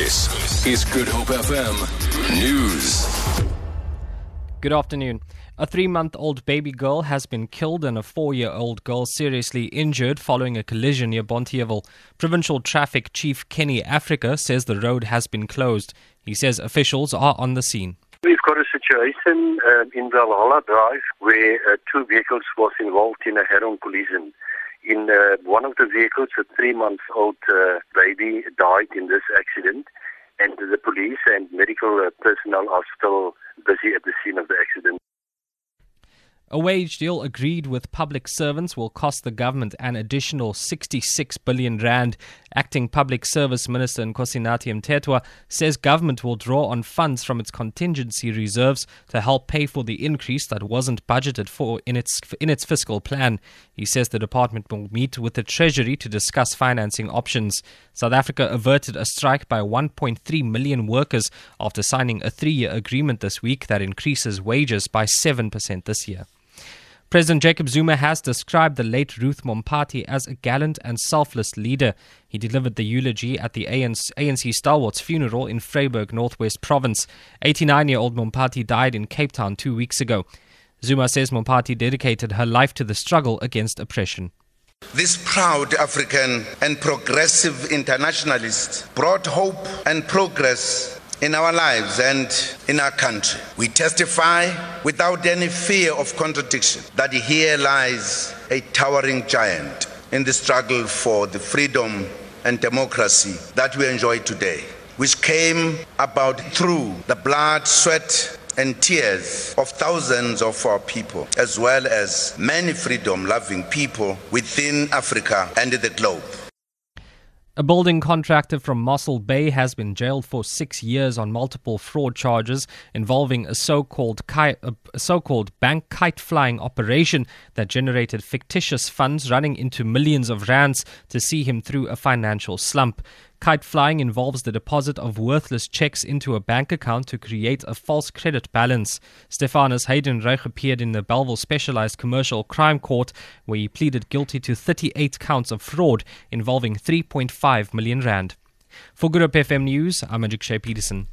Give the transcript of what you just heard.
This is Good Hope FM News. Good afternoon. A three month old baby girl has been killed and a four year old girl seriously injured following a collision near Bonteheuwel. Provincial Traffic Chief Kenny Africa says the road has been closed. He says officials are on the scene. We've got a situation uh, in Valhalla Drive where uh, two vehicles was involved in a head-on collision. In uh, one of the vehicles, a three-month-old uh, baby died in this accident, and the police and medical uh, personnel are still busy at the scene of the accident. A wage deal agreed with public servants will cost the government an additional 66 billion rand. Acting Public Service Minister Nkosinathi Mthethwa says government will draw on funds from its contingency reserves to help pay for the increase that wasn't budgeted for in its in its fiscal plan. He says the department will meet with the treasury to discuss financing options. South Africa averted a strike by 1.3 million workers after signing a 3-year agreement this week that increases wages by 7% this year. President Jacob Zuma has described the late Ruth Mompati as a gallant and selfless leader. He delivered the eulogy at the ANC, stalwart's funeral in Vryburg, Northwest Province. 89 year old Mompati died in Cape Town two weeks ago. Zuma says Mompati dedicated her life to the struggle against oppression. This proud African and progressive internationalist brought hope and progress in our lives and in our country. We testify without any fear of contradiction that here lies a towering giant in the struggle for the freedom and democracy that we enjoy today, which came about through the blood, sweat, and tears of thousands of our people, as well as many freedom loving people within Africa and the globe. A building contractor from Mossel Bay has been jailed for six years on multiple fraud charges involving a so-called ki- so-called bank kite flying operation that generated fictitious funds running into millions of rands to see him through a financial slump. Kite flying involves the deposit of worthless checks into a bank account to create a false credit balance. Stephanus Heidenreich appeared in the Bellville Specialized Commercial Crime Court, where he pleaded guilty to 38 counts of fraud involving 3.5 million rand. For Hope FM News, I'm Ajik Peterson.